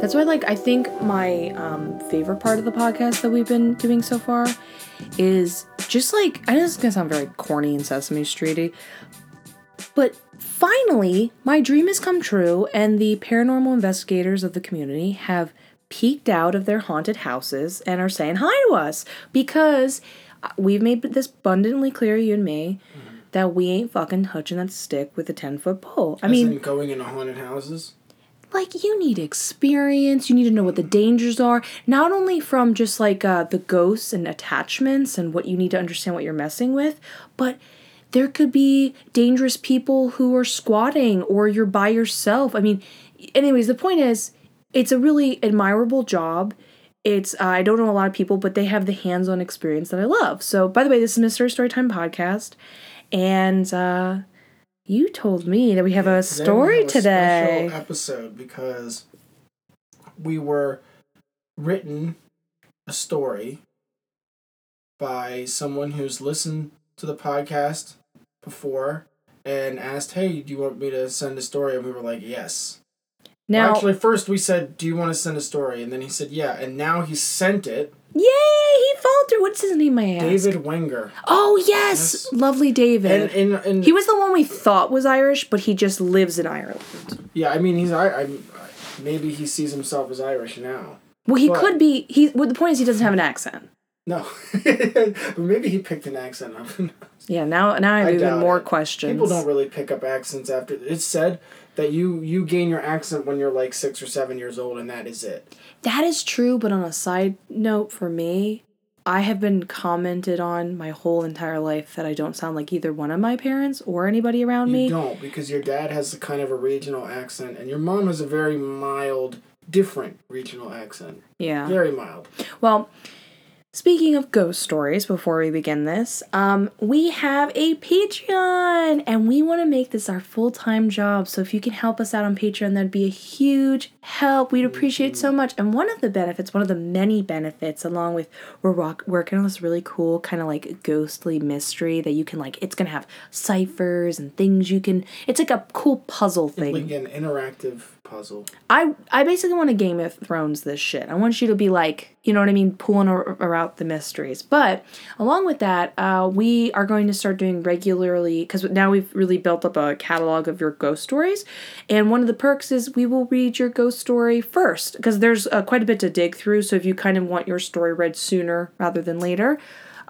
That's why, like, I think my um, favorite part of the podcast that we've been doing so far is just like I know this is gonna sound very corny and Sesame Streety, but finally, my dream has come true, and the paranormal investigators of the community have peeked out of their haunted houses and are saying hi to us because uh, we've made this abundantly clear, you and me, that we ain't fucking touching that stick with a 10 foot pole. I As mean, in going into haunted houses. Like you need experience. You need to know what the dangers are not only from just like uh, the ghosts and attachments and what you need to understand what you're messing with but there could be dangerous people who are squatting or you're by yourself. I mean anyways the point is it's a really admirable job. It's uh, i don't know a lot of people but they have the hands-on experience that i love. So by the way this is mystery storytime podcast and uh you told me that we have a story have a today Special episode because we were written a story by someone who's listened to the podcast before and asked, "Hey, do you want me to send a story?" And we were like, "Yes." Now, Actually, first we said, "Do you want to send a story?" And then he said, "Yeah." And now he sent it. yay, he through. What's his name, I ask? David Wenger. Oh yes, Yes. lovely David. And and, and he was the one we thought was Irish, but he just lives in Ireland. yeah, I mean, he's I, I maybe he sees himself as Irish now. Well, he But- could be. He. Well, the point is, he doesn't have an accent. No, but maybe he picked an accent up. Yeah. Now, now I have I even more it. questions. People don't really pick up accents after. It's said that you you gain your accent when you're like six or seven years old, and that is it. That is true, but on a side note, for me, I have been commented on my whole entire life that I don't sound like either one of my parents or anybody around You me. don't because your dad has a kind of a regional accent, and your mom has a very mild, different regional accent. Yeah. Very mild. Well, speaking of ghost stories, before we begin this, um, we have a Patreon, and we want to make this our full time job. So if you can help us out on Patreon, that'd be a huge help. We'd appreciate so much. And one of the benefits, one of the many benefits, along with we're rock, working on this really cool kind of like ghostly mystery that you can like. It's gonna have ciphers and things you can. It's like a cool puzzle thing. Like an interactive puzzle. I I basically want to Game of Thrones this shit. I want you to be like, you know what I mean, pulling around the mysteries. But along with that, uh, we are going to start doing regularly because now we've really built up a catalog of your ghost stories. And one of the perks is we will read your ghost story first because there's uh, quite a bit to dig through. So if you kind of want your story read sooner rather than later.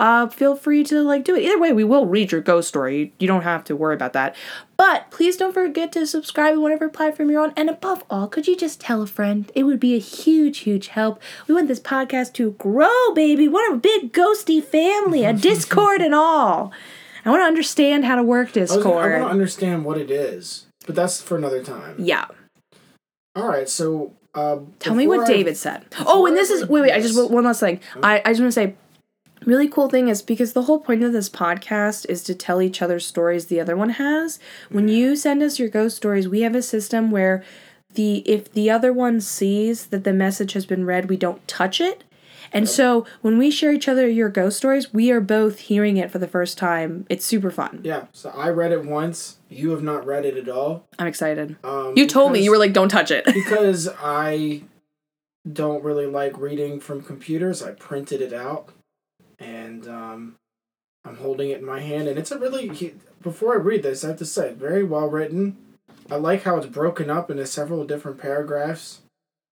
Uh, feel free to like do it. Either way, we will read your ghost story. You don't have to worry about that. But please don't forget to subscribe to whatever platform you're on. And above all, could you just tell a friend? It would be a huge, huge help. We want this podcast to grow, baby. We want a big ghosty family, a Discord and all. I want to understand how to work I, was- I want to understand what it is, but that's for another time. yeah. All right, so. Uh, Tell me what I- David said. Oh, and this is wait, wait. I just one last thing. I I just want to say, really cool thing is because the whole point of this podcast is to tell each other stories the other one has. When you send us your ghost stories, we have a system where the if the other one sees that the message has been read, we don't touch it. And so when we share each other your ghost stories, we are both hearing it for the first time. It's super fun. Yeah, so I read it once. You have not read it at all. I'm excited. Um, You told me you were like, "Don't touch it." because I don't really like reading from computers. I printed it out, and um, I'm holding it in my hand, and it's a really. He, before I read this, I have to say, very well written. I like how it's broken up into several different paragraphs,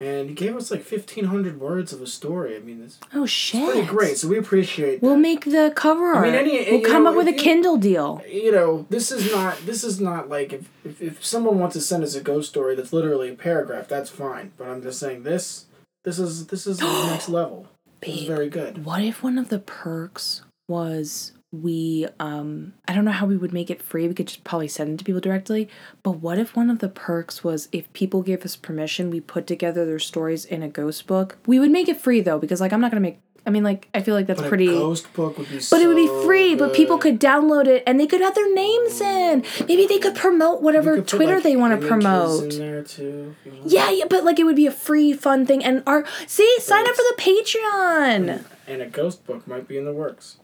and he gave us like fifteen hundred words of a story. I mean, it's Oh shit! pretty great. So we appreciate. We'll that. make the cover art. mean, any- we'll come know, up with a Kindle deal. you know, this is not this is not like if, if if someone wants to send us a ghost story that's literally a paragraph, that's fine. But I'm just saying this this is this is the next level. This is very good. What if one of the perks was we um I don't know how we would make it free. We could just probably send it to people directly. But what if one of the perks was if people gave us permission, we put together their stories in a ghost book. We would make it free though because like I'm not going to make I mean like I feel like that's But pretty a ghost book would be but it would be so free, but people could download it and they could have their names mm. in. Maybe they could promote whatever could Twitter like, they want to promote. too. you want. Yeah, yeah, but like it would be a free, fun thing. And our see, sign up for the Patreon. And a ghost book might be in the works.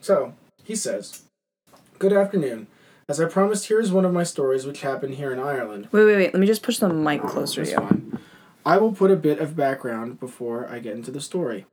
So, he says, Good afternoon. As I promised, here is one of my stories which happened here in Ireland. Wait, wait, wait. Let me just push the mic closer to you. fine. I will put a bit of background before I get into the story.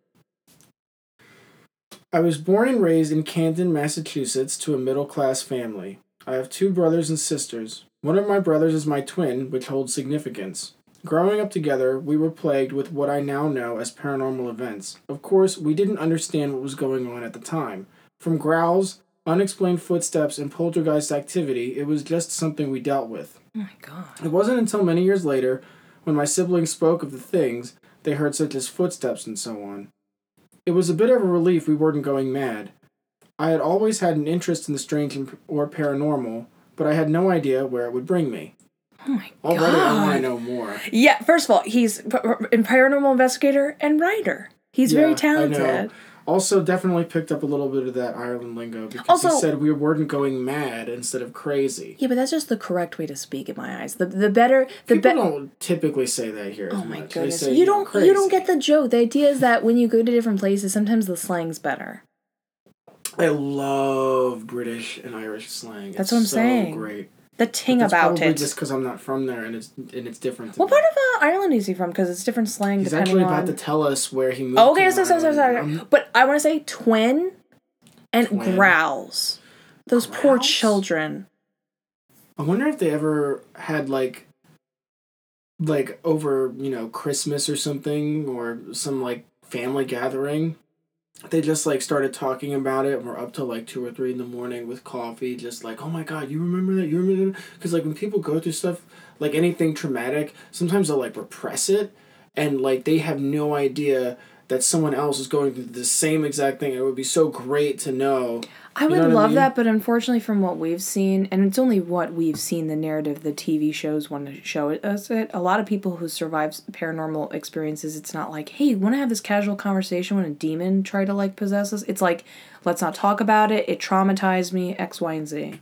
I was born and raised in Camden, Massachusetts, to a middle class family. I have two brothers and sisters. One of my brothers is my twin, which holds significance. Growing up together, we were plagued with what I now know as paranormal events. Of course, we didn't understand what was going on at the time. From growls, unexplained footsteps, and poltergeist activity, it was just something we dealt with. Oh my god. It wasn't until many years later, when my siblings spoke of the things they heard, such as footsteps and so on. It was a bit of a relief we weren't going mad. I had always had an interest in the strange or paranormal, but I had no idea where it would bring me. Oh my god. Already, I want to know more. Yeah, first of all, he's a paranormal investigator and writer. He's Yeah, very talented. Also, definitely picked up a little bit of that Ireland lingo because Also- he said we weren't going mad instead of crazy. Yeah, but that's just the correct way to speak in my eyes. The the better the People better. don't typically say that here. Oh my much. Goodness! say, You don't crazy. you don't get the joke. The idea is that when you go to different places, sometimes the slang's better. I love British and Irish slang. That's It's what I'm so saying. Great. The ting That's about probably it. just because I'm not from there and it's and it's different. What part of uh, Ireland is he from? Because it's different slang He's actually on. about to tell us where he moved. oh, okay, so, so, so, sorry. Um, But I want to say twin and Twin. growls. Those poor children. I wonder if they ever had like, like over you know Christmas or something or some like family gathering. They just like started talking about it and we're up till like two or three in the morning with coffee, just like, oh my god, you remember that? You remember? Because like when people go through stuff like anything traumatic, sometimes they'll like repress it, and like they have no idea that someone else is going through the same exact thing. It would be so great to know. I You would know what I love mean? that, but unfortunately, from what we've seen, and it's only what we've seen, the narrative the TV shows want to show us it. A lot of people who survive paranormal experiences, it's not like, hey, want to have this casual conversation when a demon tried to like possess us. It's like, let's not talk about it. It traumatized me. X, Y, and Z,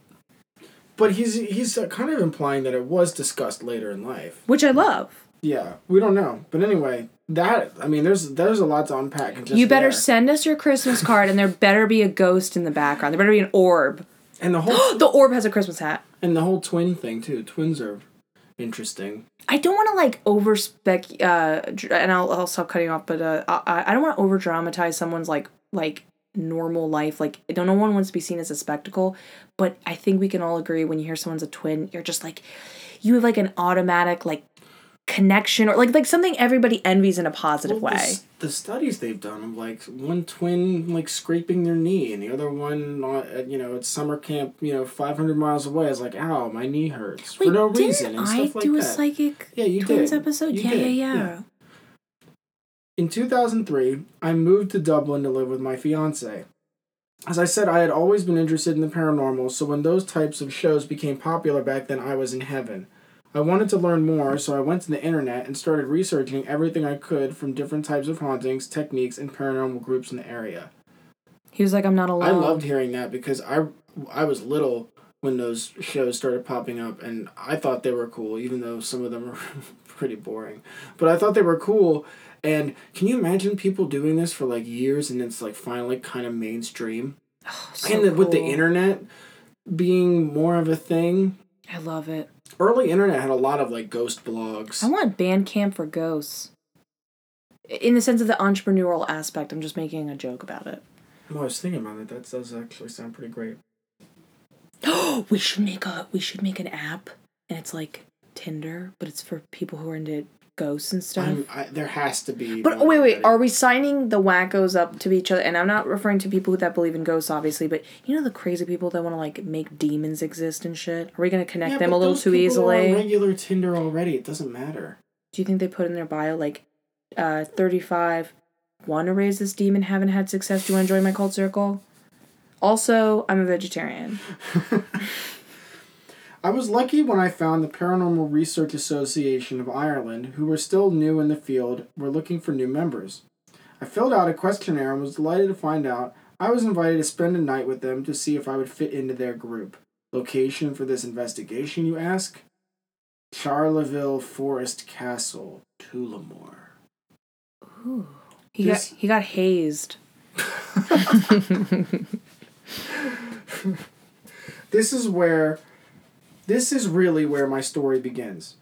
But he's he's uh, kind of implying that it was discussed later in life. which I love. Yeah, we don't know. But anyway, that I mean, there's there's a lot to unpack. You better there. send us your Christmas card, and there better be a ghost in the background. There better be an orb. and the whole the orb has a Christmas hat. and the whole twin thing too. Twins are interesting. I don't want to like over spec, uh, dr- and I'll, I'll stop cutting off. But uh, I, I don't want to over dramatize someone's like like normal life. Like I don't. No one wants to be seen as a spectacle. But I think we can all agree when you hear someone's a twin, you're just like, you have like an automatic like connection or like like something everybody envies in a positive Well, way. s- The, studies they've done of like one twin like scraping their knee and the other one uh, at, you know at summer camp you know 500 miles away is like ow my knee hurts for no reason and I stuff like do a psychic yeah, you twins did. episode? You yeah, did, yeah, yeah, In 2003, I moved to Dublin to live with my fiance. As I said, I had always been interested in the paranormal, so when those types of shows became popular back then, I was in heaven. I wanted to learn more, so I went to the internet and started researching everything I could from different types of hauntings, techniques, and paranormal groups in the area. He was like, I'm not alone. I loved hearing that because I I was little when those shows started popping up and I thought they were cool even though some of them were pretty boring. But I thought they were cool and can you imagine people doing this for like years and it's like finally kind of mainstream? Oh, so and the, with the internet being more of a thing, I love it. Early internet had a lot of like ghost blogs. I want Bandcamp for ghosts. In the sense of the entrepreneurial aspect, I'm just making a joke about it. Well, I was thinking about it. That does actually sound pretty great. Oh, we should make a we should make an app, and it's like Tinder, but it's for people who are into ghosts and stuff. I'm, there has to be. but wait, wait, are we signing the wackos up to each other? And I'm not referring to people that believe in ghosts, obviously, but you know the crazy people that want to like make demons exist and shit. Are we gonna connect Yeah, them a little too people are on easily? regular Tinder already. It doesn't matter. Do you think they put in their bio like, uh, 35, want to raise this demon, haven't had success, do you want to join my cult circle? Also, I'm a vegetarian. I was lucky when I found the Paranormal Research Association of Ireland, who were still new in the field, were looking for new members. I filled out a questionnaire and was delighted to find out I was invited to spend a night with them to see if I would fit into their group. Location for this investigation, you ask? Charleville Forest Castle, Tullamore. Ooh. He This- got he got hazed. This is where, this is really where my story begins.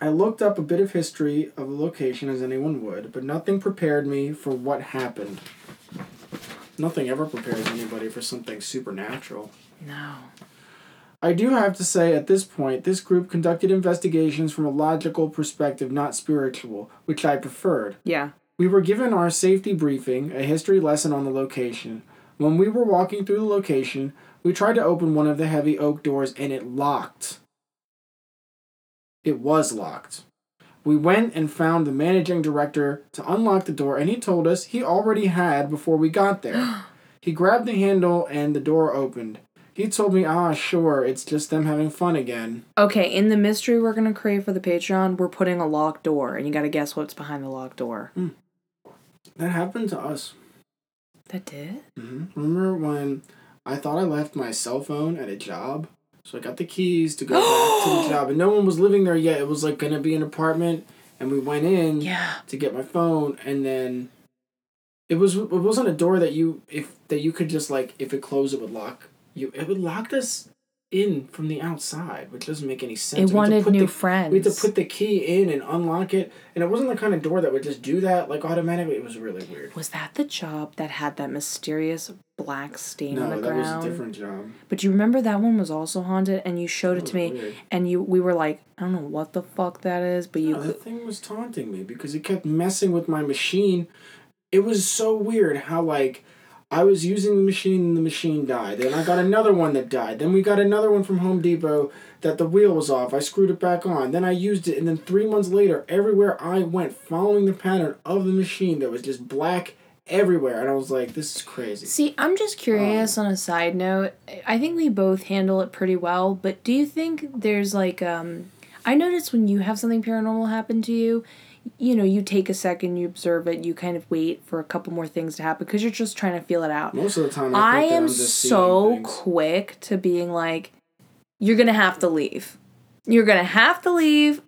I looked up a bit of history of the location as anyone would, but nothing prepared me for what happened. Nothing ever prepares anybody for something supernatural. No. I do have to say, at this point, this group conducted investigations from a logical perspective, not spiritual, which I preferred. Yeah. We were given our safety briefing, a history lesson on the location. When we were walking through the location, we tried to open one of the heavy oak doors and it locked. It was locked. We went and found the managing director to unlock the door, and he told us he already had before we got there. he grabbed the handle and the door opened. He told me, ah, sure, it's just them having fun again. Okay, in the mystery we're gonna create for the Patreon, we're putting a locked door, and you gotta guess what's behind the locked door. That happened to us. That did? hmm Remember when I thought I left my cell phone at a job? So I got the keys to go back to the job, and no one was living there yet. It was like gonna be an apartment, and we went in Yeah. to get my phone, and then it was it wasn't a door that you if that you could just like if it closed it would lock you. It would lock us in from the outside, which doesn't make any sense. It We had to wanted put new the- friends. We had to put the key in and unlock it, and it wasn't the kind of door that would just do that like automatically. It was really weird. was that the job that had that mysterious black stain on No, the that was ground? a different job. But you remember that one was also haunted, and you showed That it to me, weird. and you we were like, I don't know what the fuck that is, but you No, that thing was taunting me because it kept messing with my machine. It was so weird how like I was using the machine and the machine died. Then I got another one that died. Then we got another one from Home Depot that the wheel was off. I screwed it back on. Then I used it and then 3 months later everywhere I went following the pattern of the machine that was just black everywhere and I was like this is crazy. See, I'm just curious on a side note. I think we both handle it pretty well, but do you think there's like um I noticed when you have something paranormal happen to you, you know, you take a second, you observe it, you kind of wait for a couple more things to happen because you're just trying to feel it out. Most of the time I I, am so quick to being like, you're gonna have to leave. You're gonna have to leave.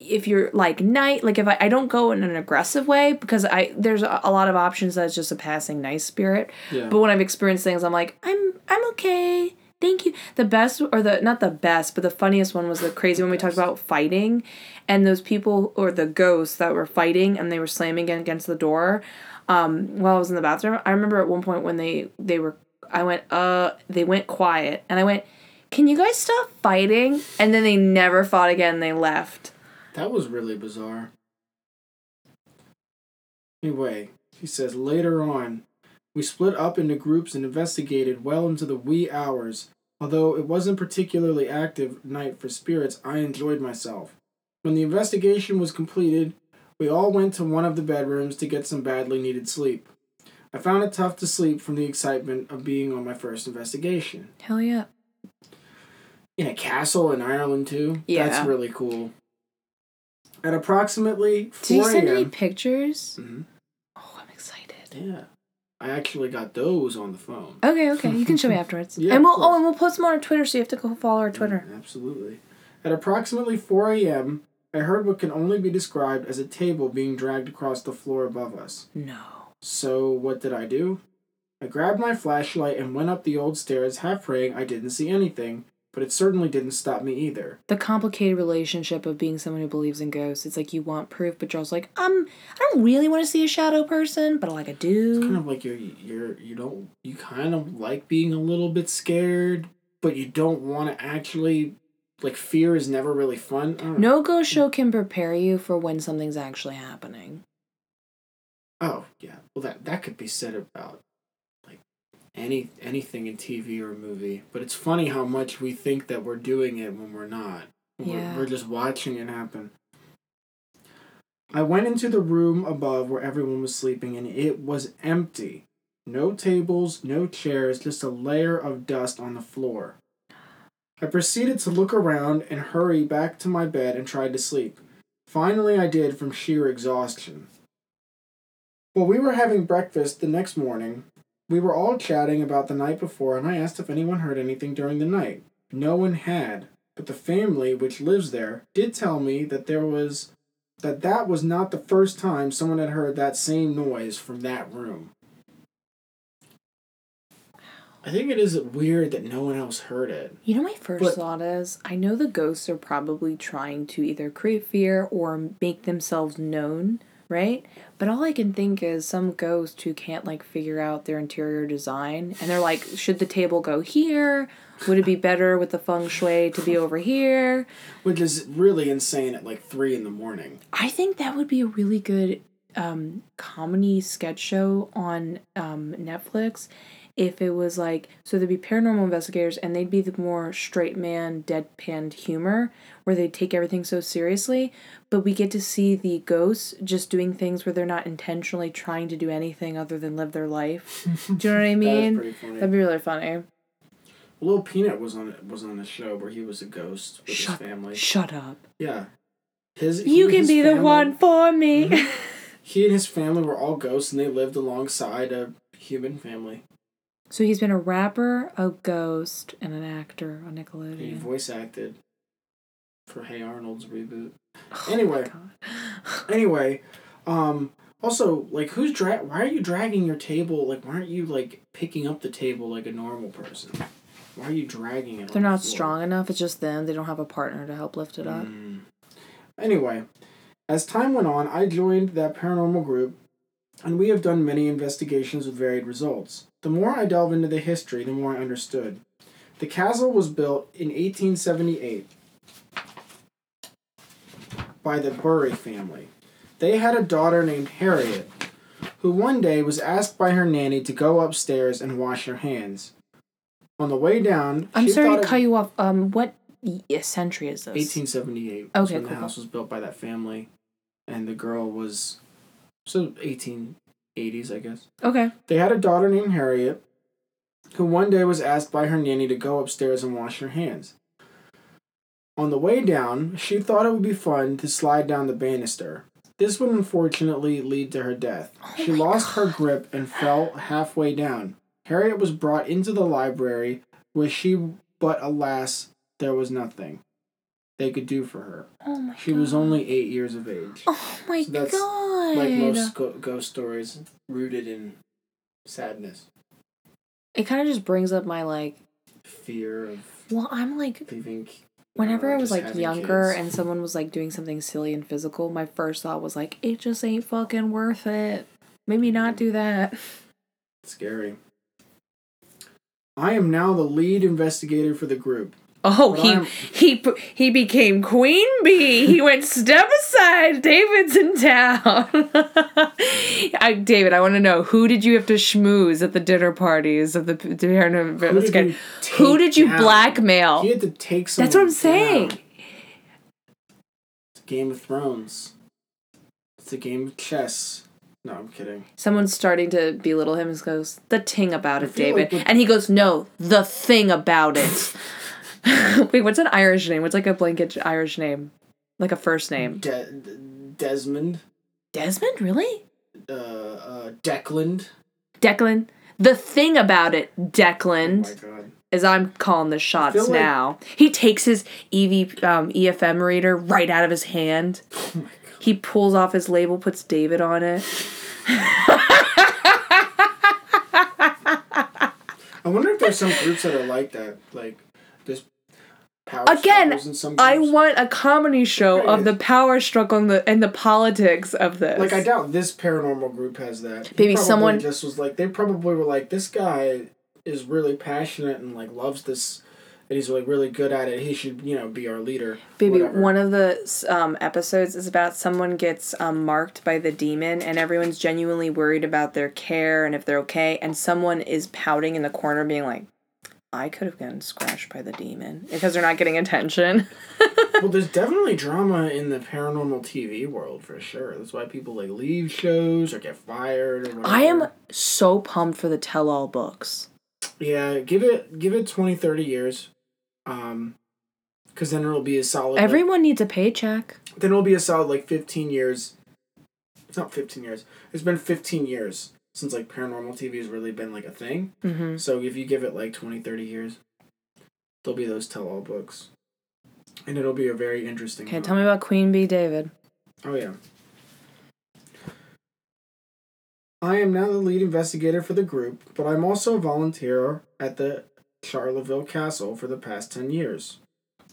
If you're like night, like if I, I don't go in an aggressive way because I there's a, a lot of options that's just a passing nice spirit. Yeah. But when I've experienced things, I'm like, I'm I'm okay. Thank you. The best or the not the best, but the funniest one was the crazy one we talked about fighting, and those people or the ghosts that were fighting and they were slamming against the door. Um, while I was in the bathroom, I remember at one point when they they were, I went, uh, they went quiet, and I went, can you guys stop fighting? And then they never fought again. They left. That was really bizarre. Anyway, he says later on, we split up into groups and investigated well into the wee hours. Although it wasn't particularly active night for spirits, I enjoyed myself. When the investigation was completed, we all went to one of the bedrooms to get some badly needed sleep. I found it tough to sleep from the excitement of being on my first investigation. Hell yeah. In a castle in Ireland too? Yeah. That's really cool. At approximately 4 Did you send any pictures? Mhm. Oh, I'm excited. Yeah. I actually got those on the phone. Okay, okay. You can show me afterwards. Yeah, and we'll oh, and we'll post them on our Twitter, so you have to go follow our Twitter. Mm, absolutely. At approximately 4 a.m., I heard what can only be described as a table being dragged across the floor above us. No. So, what did I do? I grabbed my flashlight and went up the old stairs, half praying I didn't see anything, but it certainly didn't stop me either. The complicated relationship of being someone who believes in ghosts. It's like you want proof, but you're also like, um, I don't really want to see a shadow person, but like I do. It's kind of like you're you're you don't you kind of like being a little bit scared, but you don't want to actually like fear is never really fun. I don't know. No ghost show can prepare you for when something's actually happening. Oh yeah, well that that could be said about any anything in TV or movie. But it's funny how much we think that we're doing it when we're not. Yeah. We're, we're just watching it happen. I went into the room above where everyone was sleeping, and it was empty. No tables, no chairs, just a layer of dust on the floor. I proceeded to look around and hurry back to my bed and tried to sleep. Finally, I did from sheer exhaustion. While we were having breakfast the next morning, we were all chatting about the night before, and I asked if anyone heard anything during the night. No one had, but the family which lives there did tell me that there was that that was not the first time someone had heard that same noise from that room. I think it is weird that no one else heard it. You know, my first But- thought is I know the ghosts are probably trying to either create fear or make themselves known, right? But all I can think is some ghost who can't like figure out their interior design and they're like, should the table go here? Would it be better with the feng shui to be over here? Which is really insane at like three in the morning. I think that would be a really good um, comedy sketch show on um, Netflix if it was like so there'd be paranormal investigators and they'd be the more straight man deadpan humor where they take everything so seriously but we get to see the ghosts just doing things where they're not intentionally trying to do anything other than live their life do you know what i mean that'd be really funny Little Peanut was on was on a show where he was a ghost with shut, his family. shut up Yeah. His he you can be the one for me Mhm. He and his family were all ghosts and they lived alongside a human family. So he's been a rapper a ghost and an actor on Nickelodeon. He voice acted for Hey Arnold's reboot. Oh my Anyway. God. Anyway, um also like who's dra- why are you dragging your table like why aren't you like picking up the table like a normal person? Why are you dragging it? They're the not floor? strong enough. It's just them. They don't have a partner to help lift it up. Mm. Anyway, as time went on, I joined that paranormal group, and we have done many investigations with varied results. The more I delve into the history, the more I understood. The castle was built in 1878 by the Bury family. They had a daughter named Harriet, who one day was asked by her nanny to go upstairs and wash her hands. On the way down, I'm sorry to cut you off. Um, what century is this? 1878 Okay, when the house was built by that family, and the girl was so 1880s, I guess. Okay. They had a daughter named Harriet, who one day was asked by her nanny to go upstairs and wash her hands. On the way down, she thought it would be fun to slide down the banister. This would unfortunately lead to her death. Oh she lost her grip and fell halfway down. Harriet was brought into the library, where she, but alas, there was nothing they could do for her. Oh my. She was only eight years of age. Oh my So that's god. Like most go- ghost stories, rooted in sadness, it kind of just brings up my like. fear of Well, I'm like leaving. whenever or I was like younger kids. and someone was like doing something silly and physical, my first thought was like, it just ain't fucking worth it. Maybe not mm. do that. Scary. I am now the lead investigator for the group. Oh, But he I'm- he he became queen bee. He went step aside. David's in town. I, David, I want to know who did you have to schmooze at the dinner parties of the Who did you Who did you down? blackmail? He had to take someone That's what I'm saying. down. It's Game of Thrones. It's a game of chess. No, I'm kidding. Someone's starting to belittle him and goes, "The ting about it, David," like with- and he goes, "No, the thing about it." Wait, what's an Irish name? What's like a blanket Irish name, like a first name? De- Desmond. Desmond, really? Uh, uh, Declan. Declan. The thing about it, Oh Declan. my god. as I'm calling the shots feel like- now. He takes his EV um, EMF reader right out of his hand. Oh my god. He pulls off his label, puts David on it. I wonder if there's some groups that are like that, like power Again, struggles in some I want a comedy show Right. of the power struggle and the and the politics of this. like I doubt this paranormal group has that. He Maybe someone- just was like they probably were like this guy is really passionate and like loves this and he's like really good at it. He should you know be our leader. Baby, whatever. one of the um, episodes is about someone gets um, marked by the demon, and everyone's genuinely worried about their care and if they're okay. And someone is pouting in the corner, being like, "I could have gotten scratched by the demon," because they're not getting attention. well, there's definitely drama in the paranormal TV world for sure. That's why people like leave shows or get fired or whatever. I am so pumped for the tell-all books. Yeah, give it give it 20 30 years. Um cuz then it'll be a solid like, Everyone needs a paycheck. then it'll be a solid like 15 years. It's not 15 years. It's been 15 years since like paranormal TV has really been like a thing. Mm-hmm. So if you give it like 20 30 years, there'll be those tell all books. And it'll be a very interesting Okay, tell me about Queen Bee David. Oh yeah. I am now the lead investigator for the group, but I'm also a volunteer at the Charleville Castle for the past 10 years.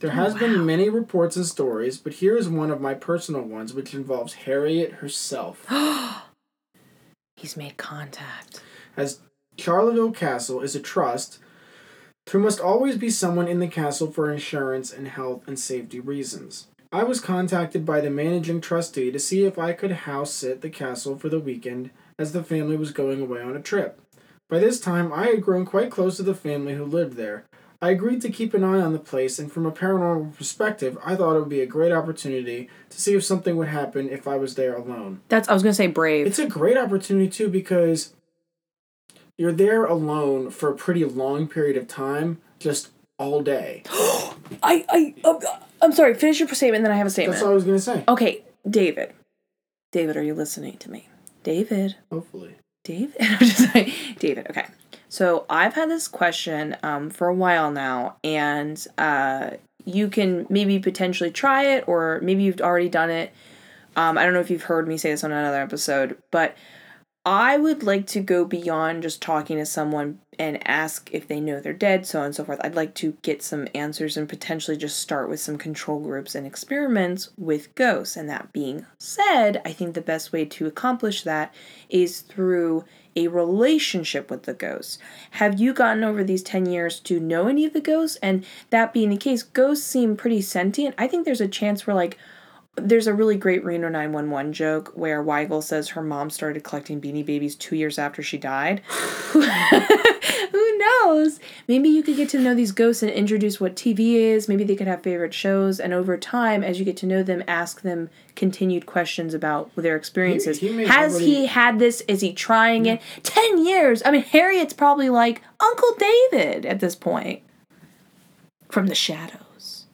There Oh, has wow. been many reports and stories, but here is one of my personal ones which involves Harriet herself. He's made contact. As Charleville Castle is a trust, there must always be someone in the castle for insurance and health and safety reasons. I was contacted by the managing trustee to see if I could house sit the castle for the weekend as the family was going away on a trip. By this time, I had grown quite close to the family who lived there. I agreed to keep an eye on the place, and from a paranormal perspective, I thought it would be a great opportunity to see if something would happen if I was there alone. That's I was gonna say brave. It's a great opportunity too because you're there alone for a pretty long period of time, just all day. I I uh, I'm sorry. Finish your statement, then I have a statement. That's all I was gonna say. Okay, David. David, are you listening to me? David. Hopefully. David? I'm just like, David, okay. So I've had this question um, for a while now, and uh, you can maybe potentially try it, or maybe you've already done it. Um, I don't know if you've heard me say this on another episode, but I would like to go beyond just talking to someone and ask if they know they're dead, so on and so forth. I'd like to get some answers and potentially just start with some control groups and experiments with ghosts. And that being said, I think the best way to accomplish that is through a relationship with the ghosts. Have you gotten over these 10 years to know any of the ghosts? And that being the case, ghosts seem pretty sentient. I think there's a chance where, like, there's a really great Reno 911 joke where Wiegel says her mom started collecting beanie babies two years after she died. Knows? Maybe you could get to know these ghosts and introduce what TV is. Maybe they could have favorite shows. And over time, as you get to know them, ask them continued questions about their experiences. he may Has already- he had this? Is he trying it? 10 years! I mean, Harriet's probably like Uncle David at this point. From the shadows.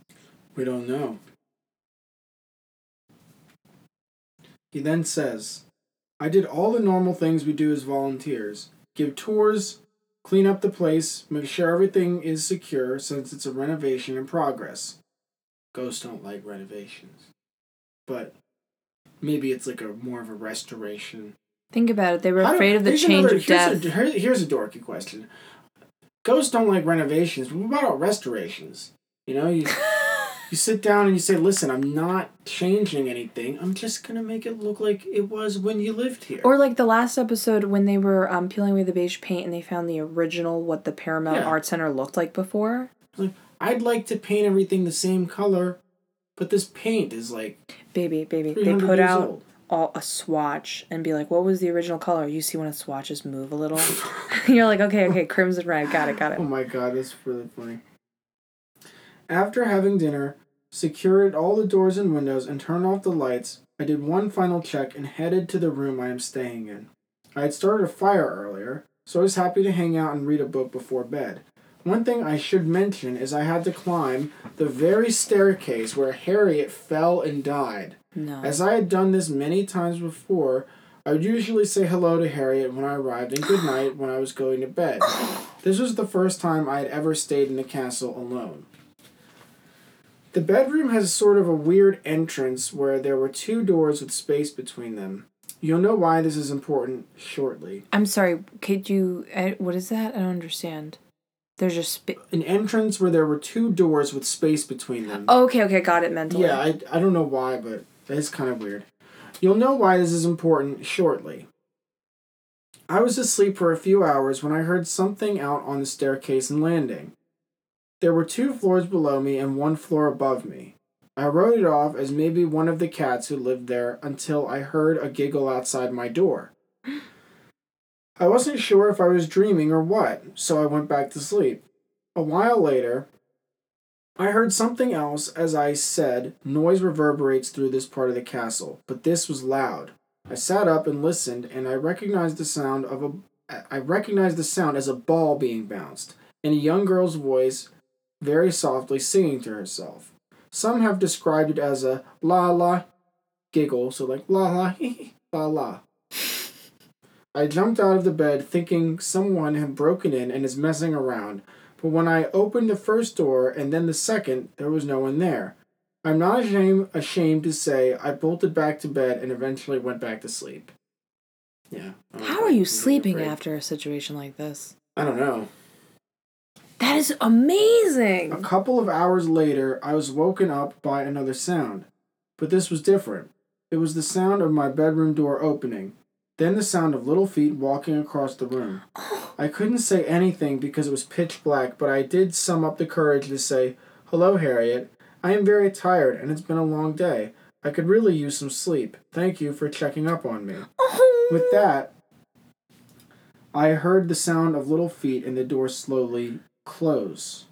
We don't know. He then says, I did all the normal things we do as volunteers give tours, clean up the place, make sure everything is secure since it's a renovation in progress. Ghosts don't like renovations. But maybe it's like a more of a restoration. Think about it. They were afraid of the change another- of death. Here's a, here- here's a dorky question. Ghosts don't like renovations, what about restorations? You know, you you sit down and you say, "Listen, I'm not changing anything. I'm just gonna make it look like it was when you lived here." Or like the last episode when they were um, peeling away the beige paint and they found the original what the Paramount Yeah. Art Center looked like before. like, I'd like to paint everything the same color, but this paint is like Baby, baby, they put out old. all a swatch and be like, "What was the original color?" You see when a swatches move a little, you're like, "Okay, okay, crimson red, got it, got it." Oh my god, that's really funny. After having dinner, secured all the doors and windows, and turned off the lights, I did one final check and headed to the room I am staying in. I had started a fire earlier, so I was happy to hang out and read a book before bed. One thing I should mention is I had to climb the very staircase where Harriet fell and died. No, As I had done this many times before, I would usually say hello to Harriet when I arrived and good night when I was going to bed. This was the first time I had ever stayed in the castle alone. The bedroom has sort of a weird entrance where there were two doors with space between them. You'll know why this is important shortly. I'm sorry. Could you? uh, What is that? I don't understand. There's just. Sp- An entrance where there were two doors with space between them. oh, okay, okay, got it mentally. Yeah, I, I don't know why, but it's kind of weird. You'll know why this is important shortly. I was asleep for a few hours when I heard something out on the staircase and landing. There were two floors below me and one floor above me. I wrote it off as maybe one of the cats who lived there until I heard a giggle outside my door. I wasn't sure if I was dreaming or what, so I went back to sleep. A while later, I heard something else as I said, noise reverberates through this part of the castle, but this was loud. I sat up and listened, and I recognized the sound of a I recognized the sound as a ball being bounced, and a young girl's voice very softly singing to herself. Some have described it as a la la giggle, so like la la la la. I jumped out of the bed thinking someone had broken in and is messing around, but when I opened the first door and then the second, there was no one there. I'm not ashamed, ashamed to say I bolted back to bed and eventually went back to sleep. Yeah. How know, are you sleeping after a situation like this? I don't know. That is amazing. A couple of hours later, I was woken up by another sound. But this was different. It was the sound of my bedroom door opening, then the sound of little feet walking across the room. Oh. I couldn't say anything because it was pitch black, but I did sum up the courage to say, Hello, Harriet. I am very tired and it's been a long day. I could really use some sleep. Thank you for checking up on me. Oh. With that, I heard the sound of little feet and the door slowly close.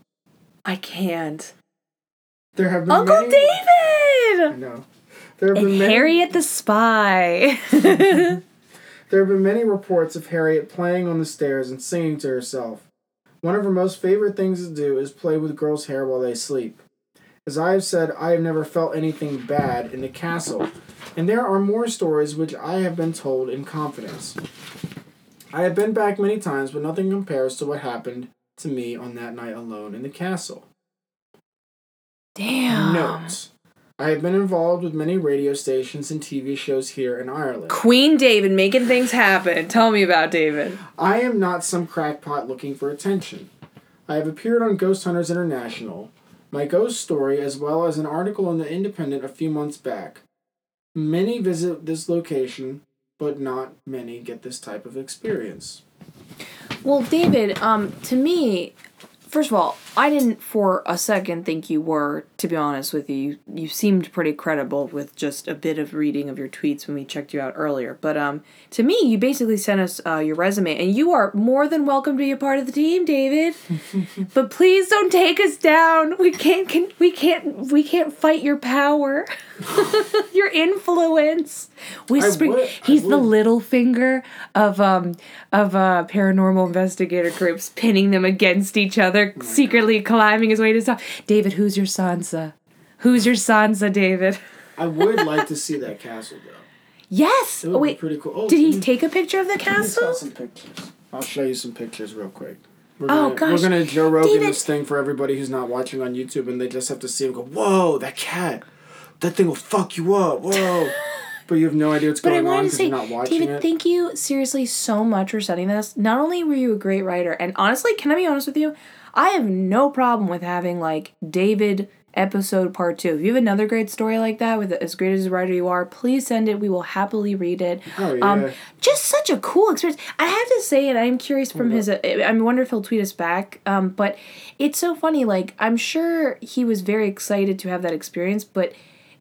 I can't. There have been Uncle many, I David! know. There have been And many, Harriet the spy. There have been many reports of Harriet playing on the stairs and singing to herself. One of her most favorite things to do is play with girls' hair while they sleep. As I have said, I have never felt anything bad in the castle, and there are more stories which I have been told in confidence. I have been back many times, but nothing compares to what happened to me on that night alone in the castle. Damn. Notes. I have been involved with many radio stations and TV shows here in Ireland. Queen David making things happen. Tell me about David. I am not some crackpot looking for attention. I have appeared on Ghost Hunters International, my ghost story, as well as an article in The Independent a few months back. Many visit this location, but not many get this type of experience. Well, David, um, to me, first of all, I didn't for a second think you were, to be honest with you. You, seemed pretty credible with just a bit of reading of your tweets when we checked you out earlier. But um, to me, you basically sent us uh, your resume, and you are more than welcome to be a part of the team, David. but please don't take us down. We can't, can, we can't, we can't fight your power, your influence. Whispering, would- he's the Littlefinger of um of uh paranormal investigator groups pinning them against each other, secretly climbing his way to top. David, who's your Sansa? Who's your Sansa, David? I would like to see that castle, though. Yes. It Oh, would wait. be pretty cool. Oh, Did he take a picture of the castle? some pictures. I'll show you some pictures real quick. We're Oh, gonna, gosh. We're gonna Joe Rogan David- this thing for everybody who's not watching on YouTube, and they just have to see him go, "Whoa, that cat! That thing will fuck you up! Whoa!" but you have no idea what's But I going on wanted to because you're not watching David, it. thank you seriously so much for sending this. Not only were you a great writer, and honestly, can I be honest with you? I have no problem with having like David episode part two. If you have another great story like that with as great as a writer you are, please send it. We will happily read it. oh yeah. Um, just such a cool experience. I have to say, and I'm curious from his. uh, I wonder if he'll tweet us back. Um, but it's so funny. Like I'm sure he was very excited to have that experience, but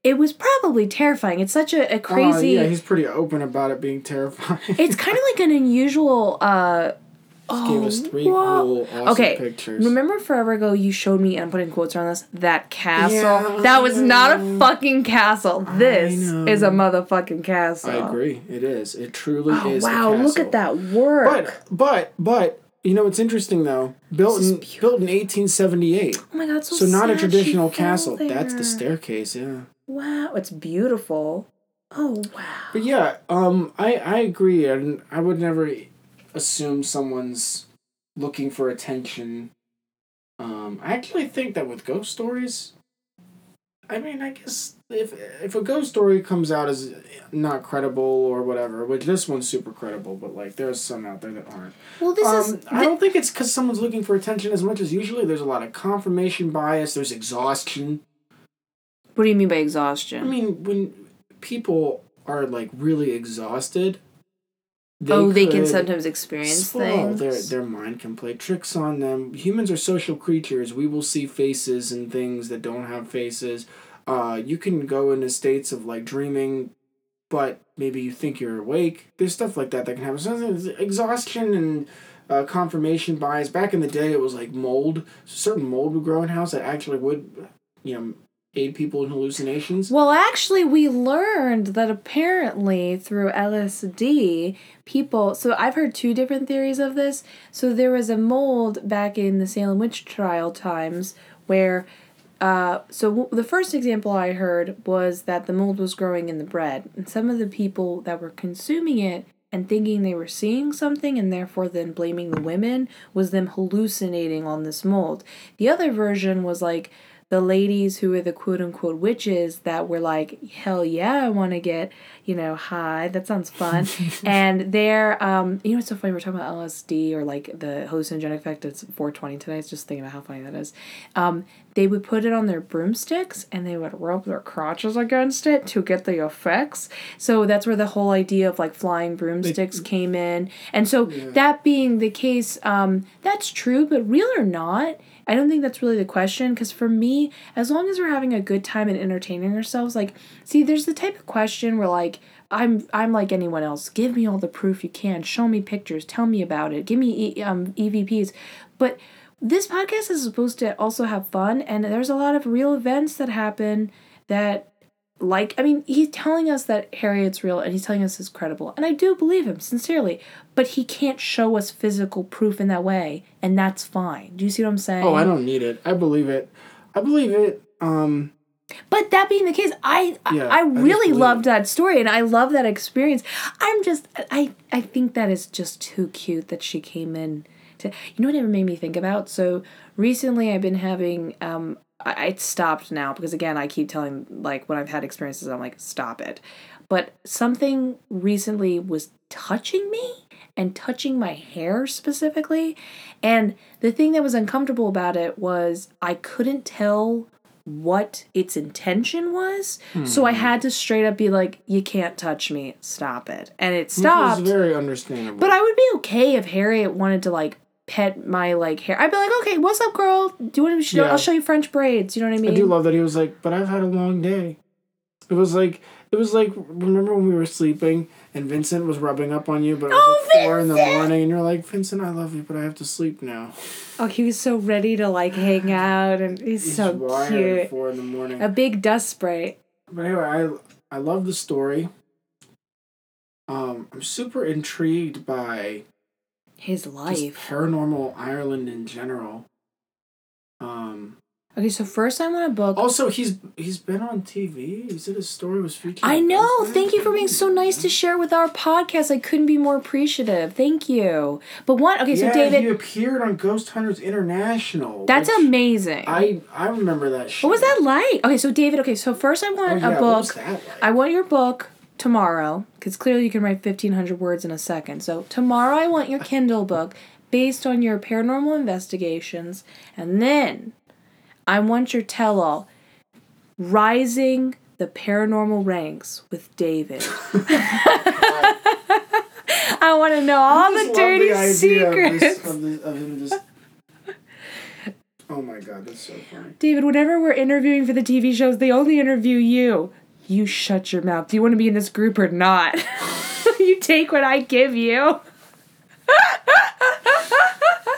it was probably terrifying. It's such a, a Oh, crazy. yeah, he's pretty open about it being terrifying. it's kind of like an unusual. uh Just gave us oh, three whoa. cool, awesome Okay, pictures. remember forever ago you showed me, and I'm putting quotes around this, that castle? Yeah, that was not a fucking castle. This is a motherfucking castle. I agree. It is. It truly Oh, is. wow, look at that work. But but but you know what's interesting though? Built in built in 1878. oh my god, so So not a traditional castle. That's the staircase. Yeah. Wow, it's beautiful. Oh wow. But yeah, um, I I agree, and I would never assume someone's looking for attention. Um, I actually think that with ghost stories, I mean, I guess if if a ghost story comes out as not credible or whatever, which this one's super credible, but like there's some out there that aren't. Well, this Um, is. I don't think it's because someone's looking for attention as much as usually. There's a lot of confirmation bias. There's exhaustion. what do you mean by exhaustion? I mean, when people are like really exhausted, oh, they can sometimes experience well, things. their their mind can play tricks on them. Humans are social creatures. We will see faces and things that don't have faces. Uh, you can go into states of like dreaming, but maybe you think you're awake. There's stuff like that that can happen. So there's exhaustion and uh, confirmation bias. Back in the day, it was like mold. Certain mold would grow in house that actually would, you know, aid people in hallucinations. Well, actually, we learned that apparently through LSD, people. So I've heard two different theories of this. So there was a mold back in the Salem witch trial times where. Uh, so w- the first example I heard was that the mold was growing in the bread, and some of the people that were consuming it and thinking they were seeing something and therefore then blaming the women was them hallucinating on this mold. The other version was like the ladies who were the quote unquote witches that were like, hell yeah, I want to get, you know, high. That sounds fun. and they're, um, you know, it's so funny? We're talking about LSD or like the hallucinogenic effect. It's 420 today. I was just thinking about how funny that is. Um, they would put it on their broomsticks and they would rub their crotches against it to get the effects. So that's where the whole idea of like flying broomsticks came in. And so Yeah. that being the case, um, that's true, but real or not, I don't think that's really the question. Because for me, as long as we're having a good time and entertaining ourselves, like, see, there's the type of question where like. I'm I'm like anyone else. Give me all the proof you can. Show me pictures. Tell me about it. Give me e- um, EVPs. But this podcast is supposed to also have fun, and there's a lot of real events that happen that like i mean he's telling us that harriet's real and he's telling us it's credible and i do believe him sincerely but he can't show us physical proof in that way and that's fine do you see what i'm saying Oh, I don't need it. I believe it. I believe it. Um, but that being the case i Yeah, i, I I really believe loved it. that story and i love that experience i'm just i i think that is just too cute that she came in to you know what it made me think about so recently i've been having um I, I stopped now because again i keep telling like when i've had experiences i'm like stop it. But something recently was touching me and touching my hair specifically. And the thing that was uncomfortable about it was i couldn't tell what its intention was. So i Hmm. had to straight up be like you can't touch me. Stop it. And it It stopped. was very understandable. but I would be okay if Harriet wanted to like pet my like hair. I'd be like, okay, what's up, girl? Do you want to show? Yeah. I'll show you French braids. You know what I mean? I do love that he was like, but I've had a long day. It was like it was like remember when we were sleeping and Vincent was rubbing up on you, but it was Oh, like four in the morning, and you're like, Vincent, I love you, but I have to sleep now. oh, he was so ready to like hang out, and he's, He's so wired cute. four in the morning. A big dust spray. But anyway, I I love the story. Um, I'm super intrigued by His just life. paranormal Ireland in general. Um, Okay, so first I want to book. also he's he's been on TV. He said his story was featured. I know. Thank you for being so nice to share with our podcast. I couldn't be more appreciative. Thank you. But one, okay, so yeah, David, he appeared on Ghost Hunters International. that's amazing. I I remember that. Shit. what was that like? Okay, so David, okay, so first I want Oh, yeah, a what book. was that like? I want your book tomorrow because clearly you can write 1500 words in a second. So tomorrow I want your Kindle book based on your paranormal investigations and then I want your tell all Rising the Paranormal Ranks with David. I want to know all the dirty idea of secrets. this- Of, this, of him just. Oh my god, that's so funny. David, whenever we're interviewing for the TV shows, they only interview you. You shut your mouth. Do you want to be in this group or not? you take what I give you.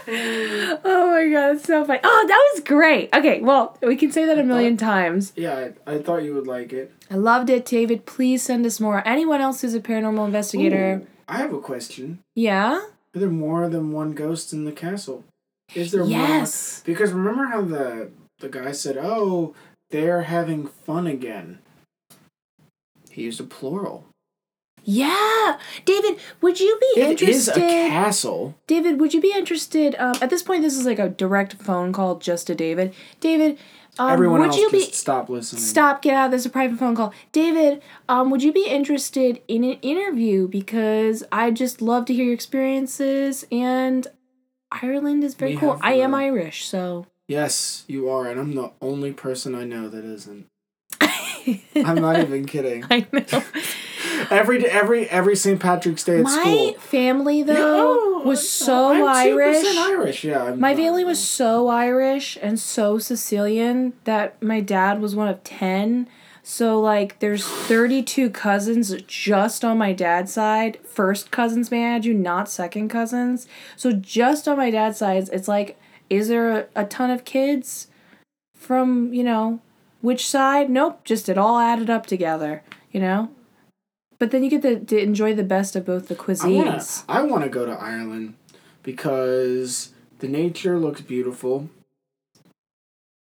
oh my god, it's so funny. Oh, that was great. Okay, well, we can say that a million times. Yeah, I, I thought you would like it. I loved it, David. Please send us more. Anyone else who's a paranormal investigator? Ooh, I have a question. Yeah? Are there more than one ghost in the castle? Is there Yes. more? Because remember how the the guy said, "Oh, they're having fun again." He used a plural. Yeah. David, would you be It interested? It is a castle. David, would you be interested? Um, at this point, this is like a direct phone call just to David. David, um, Everyone would else you just be stop listening. stop? Get out. This is a private phone call. David, um, would you be interested in an interview? Because I just love to hear your experiences, and Ireland is very We cool. I am Irish, so Yes, you are, and I'm the only person I know that isn't. I'm not even kidding. I know. Every every every St. Patrick's Day at My school. My family though Yeah, oh, was so I'm 2% Irish. Irish, yeah. I'm My not- family was so Irish and so Sicilian that my dad was one of 10. So, like, there's 32 cousins just on my dad's side. First cousins, may I add you, not second cousins. So, just on my dad's side, it's like, is there a, a ton of kids from, you know, which side? Nope, just it all added up together, you know? But then you get to, to enjoy the best of both the cuisines. I want to go to Ireland because the nature looks beautiful.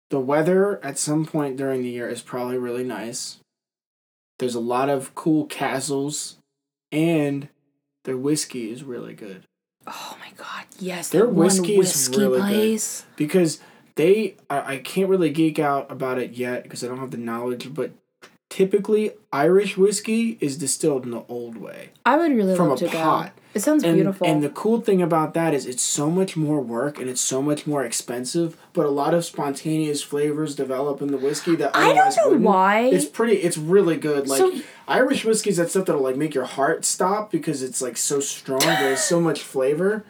The weather at some point during the year is probably really nice. There's a lot of cool castles, and their whiskey is really good. Oh my god, yes. Their one whiskey is whiskey really good. Because they I, I can't really geek out about it yet because I don't have the knowledge, but typically Irish whiskey is distilled in the old way I would really from a to pot. go. It sounds And, beautiful. and the cool thing about that is it's so much more work and it's so much more expensive, but a lot of spontaneous flavors develop in the whiskey that I don't know wouldn't. why. It's pretty. It's really good. Like So- Irish is that stuff that'll like make your heart stop because it's like so strong. There's so much flavor.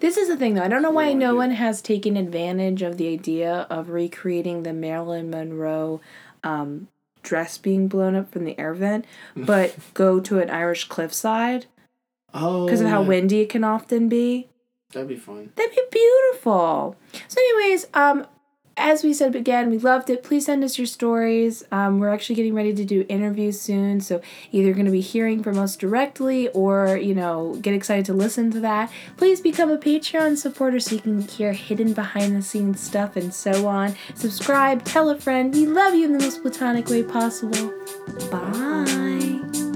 This is the thing, though. I don't know why no one has taken advantage of the idea of recreating the Marilyn Monroe um, dress being blown up from the air vent, but go to an Irish cliffside Oh, because of how windy it can often be. That'd be fun. That'd be beautiful. So, anyways, um, as we said again, we loved it. Please send us your stories. Um, we're actually getting ready to do interviews soon, so either going to be hearing from us directly or you know get excited to listen to that. Please become a Patreon supporter so you can hear hidden behind the scenes stuff and so on. Subscribe, tell a friend. We love you in the most platonic way possible. Bye.